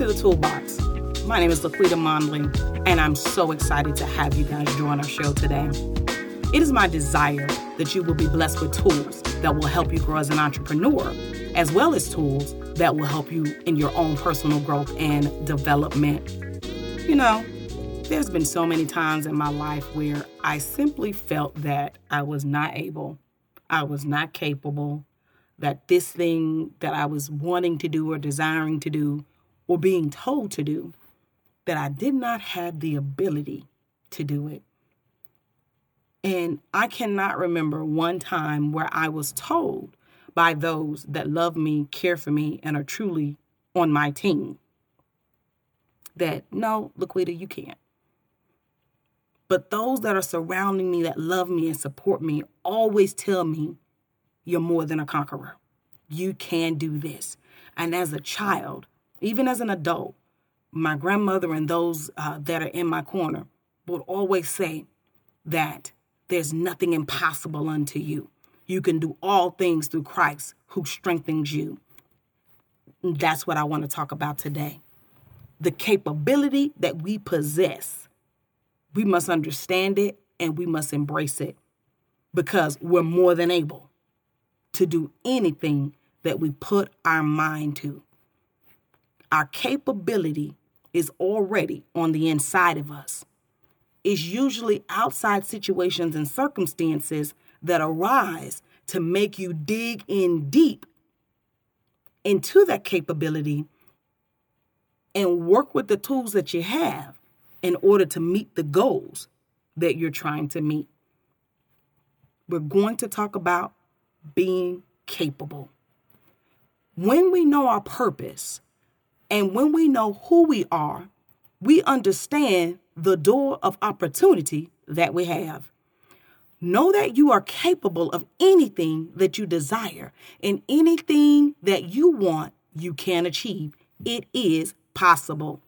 to the Toolbox. My name is Laquita Mondley, and I'm so excited to have you guys join our show today. It is my desire that you will be blessed with tools that will help you grow as an entrepreneur, as well as tools that will help you in your own personal growth and development. You know, there's been so many times in my life where I simply felt that I was not able, I was not capable, that this thing that I was wanting to do or desiring to do or being told to do, that I did not have the ability to do it. And I cannot remember one time where I was told by those that love me, care for me, and are truly on my team that no, Laquita, you can't. But those that are surrounding me, that love me and support me, always tell me, you're more than a conqueror. You can do this. And as a child, even as an adult, my grandmother and those uh, that are in my corner would always say that there's nothing impossible unto you. You can do all things through Christ who strengthens you. That's what I want to talk about today. The capability that we possess we must understand it and we must embrace it because we're more than able to do anything that we put our mind to. Our capability is already on the inside of us. It's usually outside situations and circumstances that arise to make you dig in deep into that capability and work with the tools that you have in order to meet the goals that you're trying to meet. We're going to talk about being capable. When we know our purpose and when we know who we are, we understand the door of opportunity that we have. Know that you are capable of anything that you desire and anything that you want, you can achieve. It is possible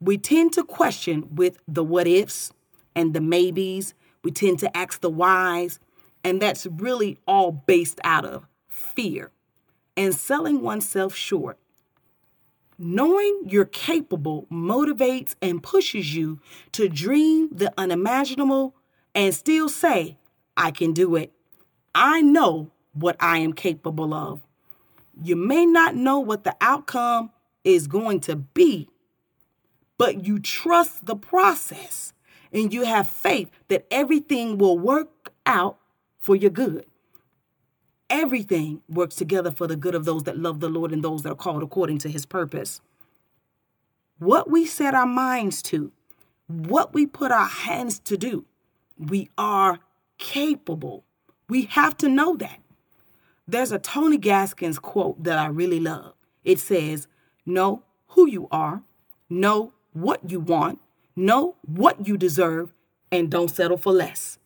we tend to question with the what ifs and the maybes. We tend to ask the whys, and that's really all based out of fear and selling oneself short. Knowing you're capable motivates and pushes you to dream the unimaginable and still say, I can do it. I know what I am capable of. You may not know what the outcome is going to be, but you trust the process and you have faith that everything will work out for your good. Everything works together for the good of those that love the Lord and those that are called according to his purpose. What we set our minds to, what we put our hands to do, we are capable. We have to know that. There's a Tony Gaskins quote that I really love. It says, Know who you are, know what you want, know what you deserve, and don't settle for less.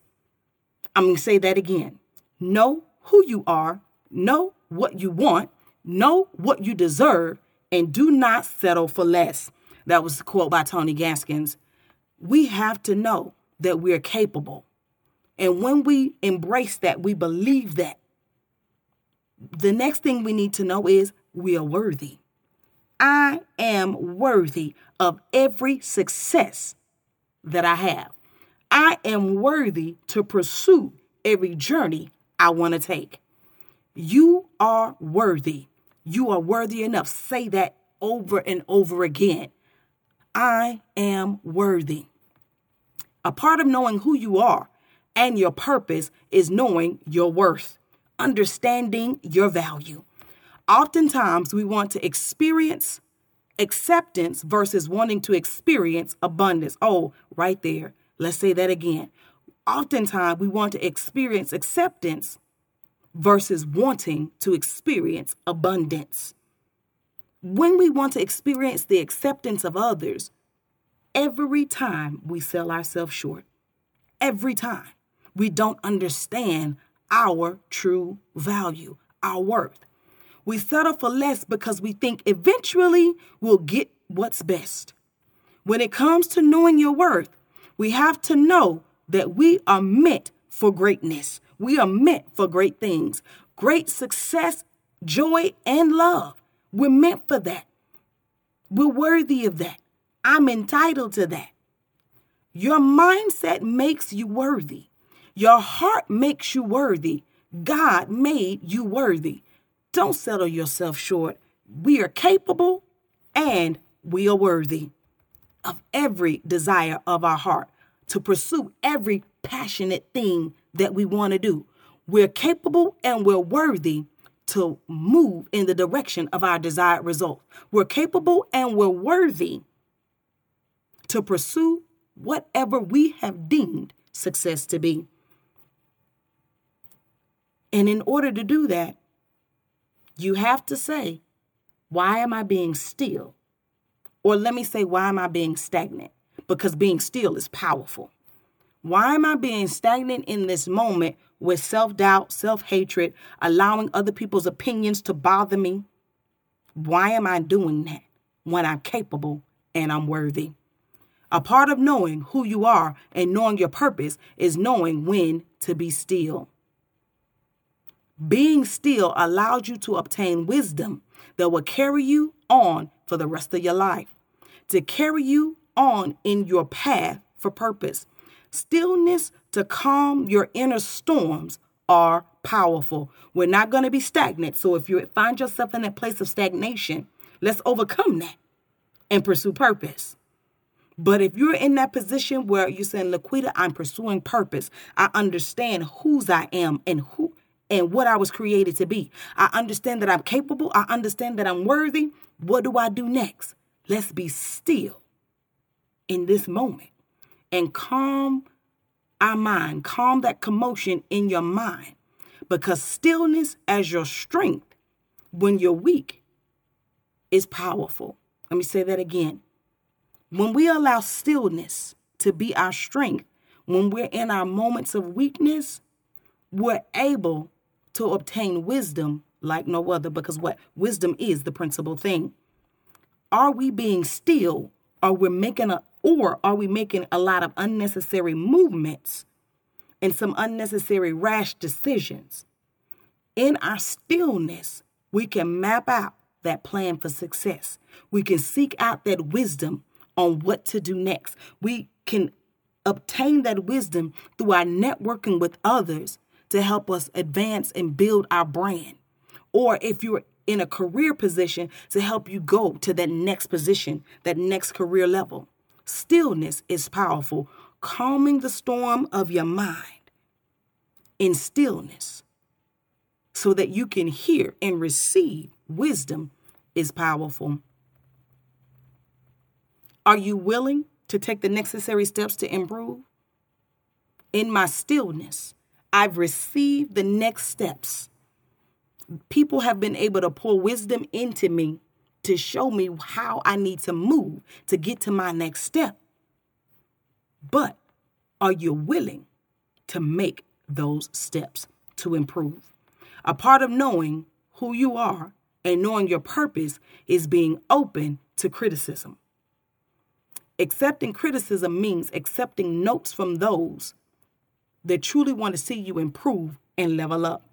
I'm going to say that again. Know who you are, know what you want, know what you deserve, and do not settle for less. That was a quote by Tony Gaskins. We have to know that we're capable. And when we embrace that, we believe that. The next thing we need to know is we are worthy. I am worthy of every success that I have. I am worthy to pursue every journey I want to take. You are worthy. You are worthy enough. Say that over and over again. I am worthy. A part of knowing who you are and your purpose is knowing your worth, understanding your value. Oftentimes, we want to experience acceptance versus wanting to experience abundance. Oh, right there. Let's say that again. Oftentimes, we want to experience acceptance versus wanting to experience abundance. When we want to experience the acceptance of others, every time we sell ourselves short, every time we don't understand our true value, our worth. We settle for less because we think eventually we'll get what's best. When it comes to knowing your worth, we have to know that we are meant for greatness. We are meant for great things, great success, joy, and love. We're meant for that. We're worthy of that. I'm entitled to that. Your mindset makes you worthy. Your heart makes you worthy. God made you worthy. Don't settle yourself short. We are capable and we are worthy of every desire of our heart to pursue every passionate thing that we want to do. We're capable and we're worthy to move in the direction of our desired result. We're capable and we're worthy to pursue whatever we have deemed success to be. And in order to do that, you have to say, why am I being still? Or let me say, why am I being stagnant? Because being still is powerful. Why am I being stagnant in this moment with self doubt, self hatred, allowing other people's opinions to bother me? Why am I doing that when I'm capable and I'm worthy? A part of knowing who you are and knowing your purpose is knowing when to be still. Being still allows you to obtain wisdom that will carry you on for the rest of your life, to carry you on in your path for purpose. Stillness to calm your inner storms are powerful. We're not going to be stagnant. So if you find yourself in that place of stagnation, let's overcome that and pursue purpose. But if you're in that position where you're saying, Laquita, I'm pursuing purpose, I understand whose I am and who and what I was created to be. I understand that I'm capable. I understand that I'm worthy. What do I do next? Let's be still in this moment and calm our mind, calm that commotion in your mind. Because stillness as your strength when you're weak is powerful. Let me say that again. When we allow stillness to be our strength, when we're in our moments of weakness, we're able to obtain wisdom like no other because what wisdom is the principal thing are we being still or we're making a or are we making a lot of unnecessary movements and some unnecessary rash decisions in our stillness we can map out that plan for success we can seek out that wisdom on what to do next we can obtain that wisdom through our networking with others to help us advance and build our brand. Or if you're in a career position to help you go to that next position, that next career level. Stillness is powerful, calming the storm of your mind in stillness so that you can hear and receive wisdom is powerful. Are you willing to take the necessary steps to improve? In my stillness, I've received the next steps. People have been able to pour wisdom into me to show me how I need to move to get to my next step. But are you willing to make those steps to improve? A part of knowing who you are and knowing your purpose is being open to criticism. Accepting criticism means accepting notes from those that truly want to see you improve and level up.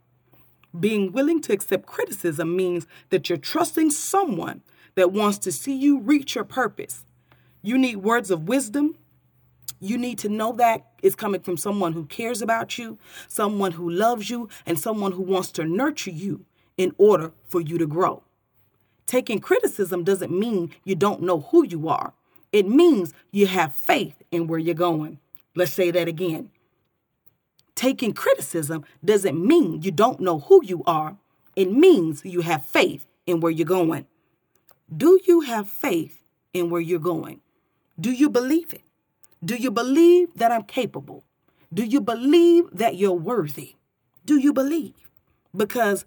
Being willing to accept criticism means that you're trusting someone that wants to see you reach your purpose. You need words of wisdom. You need to know that it's coming from someone who cares about you, someone who loves you, and someone who wants to nurture you in order for you to grow. Taking criticism doesn't mean you don't know who you are. It means you have faith in where you're going. Let's say that again. Taking criticism doesn't mean you don't know who you are. It means you have faith in where you're going. Do you have faith in where you're going? Do you believe it? Do you believe that I'm capable? Do you believe that you're worthy? Do you believe? Because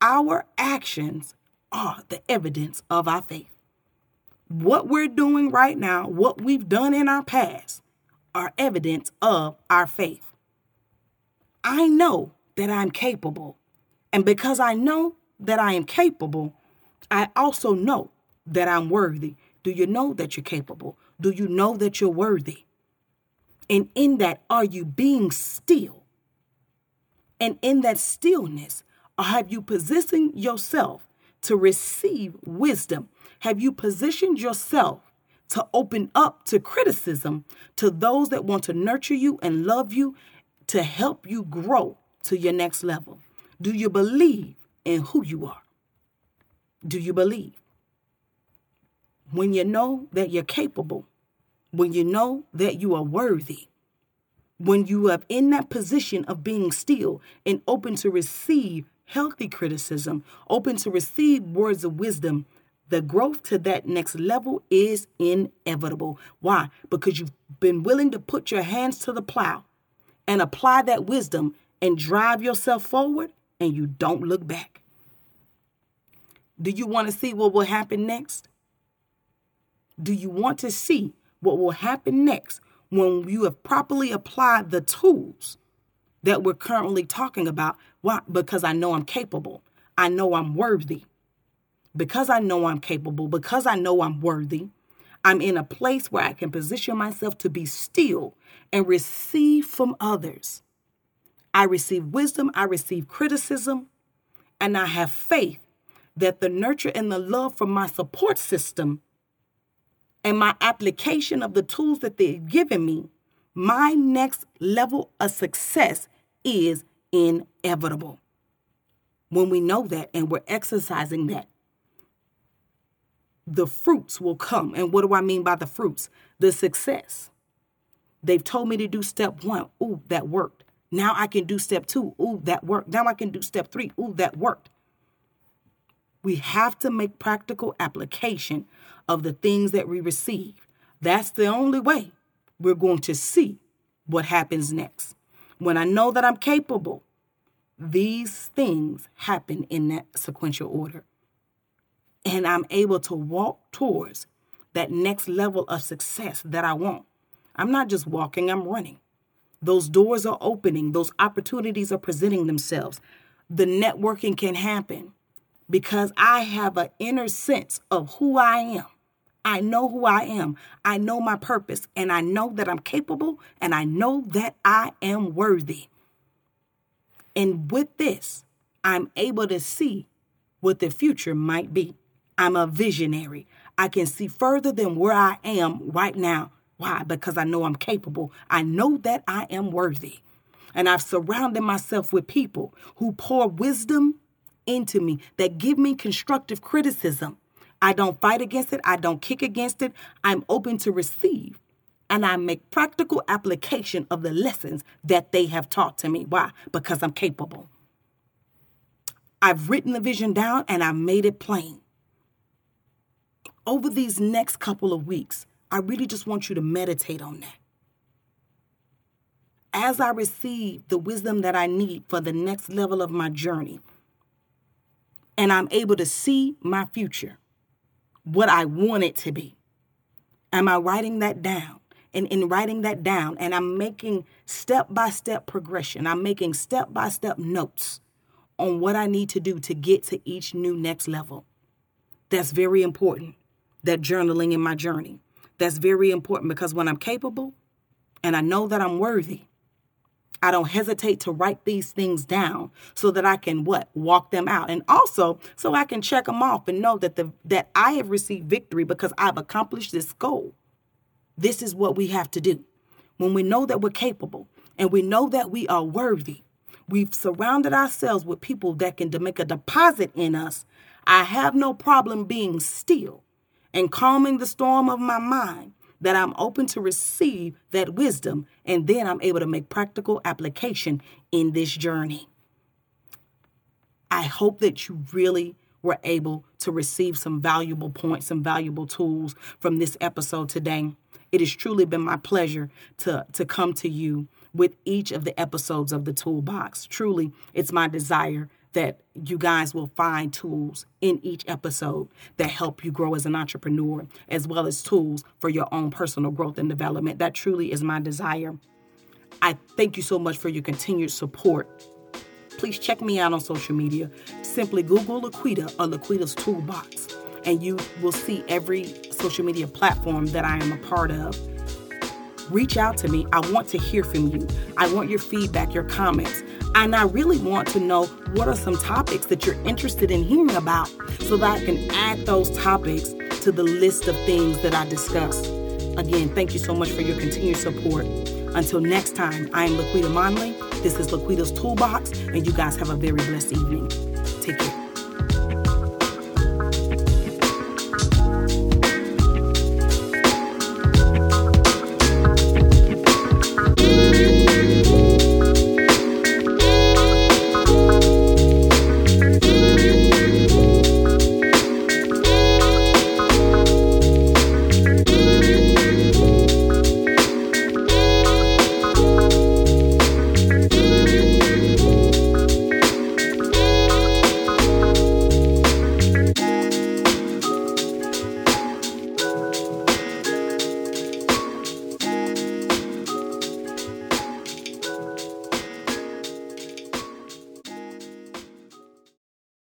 our actions are the evidence of our faith. What we're doing right now, what we've done in our past, are evidence of our faith. I know that I'm capable. And because I know that I am capable, I also know that I'm worthy. Do you know that you're capable? Do you know that you're worthy? And in that, are you being still? And in that stillness, have you positioned yourself to receive wisdom? Have you positioned yourself to open up to criticism to those that want to nurture you and love you to help you grow to your next level? Do you believe in who you are? Do you believe? When you know that you're capable, when you know that you are worthy, when you are in that position of being still and open to receive healthy criticism, open to receive words of wisdom, the growth to that next level is inevitable. Why? Because you've been willing to put your hands to the plow and apply that wisdom and drive yourself forward, and you don't look back. Do you want to see what will happen next? Do you want to see what will happen next when you have properly applied the tools that we're currently talking about? Why? Because I know I'm capable. I know I'm worthy. Because I know I'm capable, because I know I'm worthy, I'm in a place where I can position myself to be still and receive from others. I receive wisdom, I receive criticism, and I have faith that the nurture and the love from my support system and my application of the tools that they've given me, my next level of success is inevitable. When we know that and we're exercising that, the fruits will come. And what do I mean by the fruits? The success. They've told me to do step one. Ooh, that worked. Now I can do step two. Ooh, that worked. Now I can do step three. Ooh, that worked. We have to make practical application of the things that we receive. That's the only way we're going to see what happens next. When I know that I'm capable, these things happen in that sequential order. And I'm able to walk towards that next level of success that I want. I'm not just walking, I'm running. Those doors are opening, those opportunities are presenting themselves. The networking can happen because I have an inner sense of who I am. I know who I am. I know my purpose, and I know that I'm capable, and I know that I am worthy. And with this, I'm able to see what the future might be. I'm a visionary. I can see further than where I am right now. Why? Because I know I'm capable. I know that I am worthy. And I've surrounded myself with people who pour wisdom into me, that give me constructive criticism. I don't fight against it, I don't kick against it. I'm open to receive. And I make practical application of the lessons that they have taught to me. Why? Because I'm capable. I've written the vision down and I've made it plain. Over these next couple of weeks, I really just want you to meditate on that. As I receive the wisdom that I need for the next level of my journey, and I'm able to see my future, what I want it to be. Am I writing that down? And in writing that down, and I'm making step by step progression, I'm making step by step notes on what I need to do to get to each new next level. That's very important. That journaling in my journey. That's very important because when I'm capable and I know that I'm worthy, I don't hesitate to write these things down so that I can what? Walk them out. And also so I can check them off and know that the that I have received victory because I've accomplished this goal. This is what we have to do. When we know that we're capable and we know that we are worthy, we've surrounded ourselves with people that can make a deposit in us. I have no problem being still and calming the storm of my mind that I'm open to receive that wisdom, and then I'm able to make practical application in this journey. I hope that you really were able to receive some valuable points, some valuable tools from this episode today. It has truly been my pleasure to, to come to you with each of the episodes of the toolbox. Truly, it's my desire that you guys will find tools in each episode that help you grow as an entrepreneur, as well as tools for your own personal growth and development. That truly is my desire. I thank you so much for your continued support. Please check me out on social media. Simply Google Laquita or Laquita's Toolbox, and you will see every social media platform that I am a part of. reach out to me. I want to hear from you. I want your feedback, your comments. And I really want to know what are some topics that you're interested in hearing about so that I can add those topics to the list of things that I discuss. Again, thank you so much for your continued support. Until next time, I am Laquita Monley. This is Laquita's Toolbox, and you guys have a very blessed evening. Take care.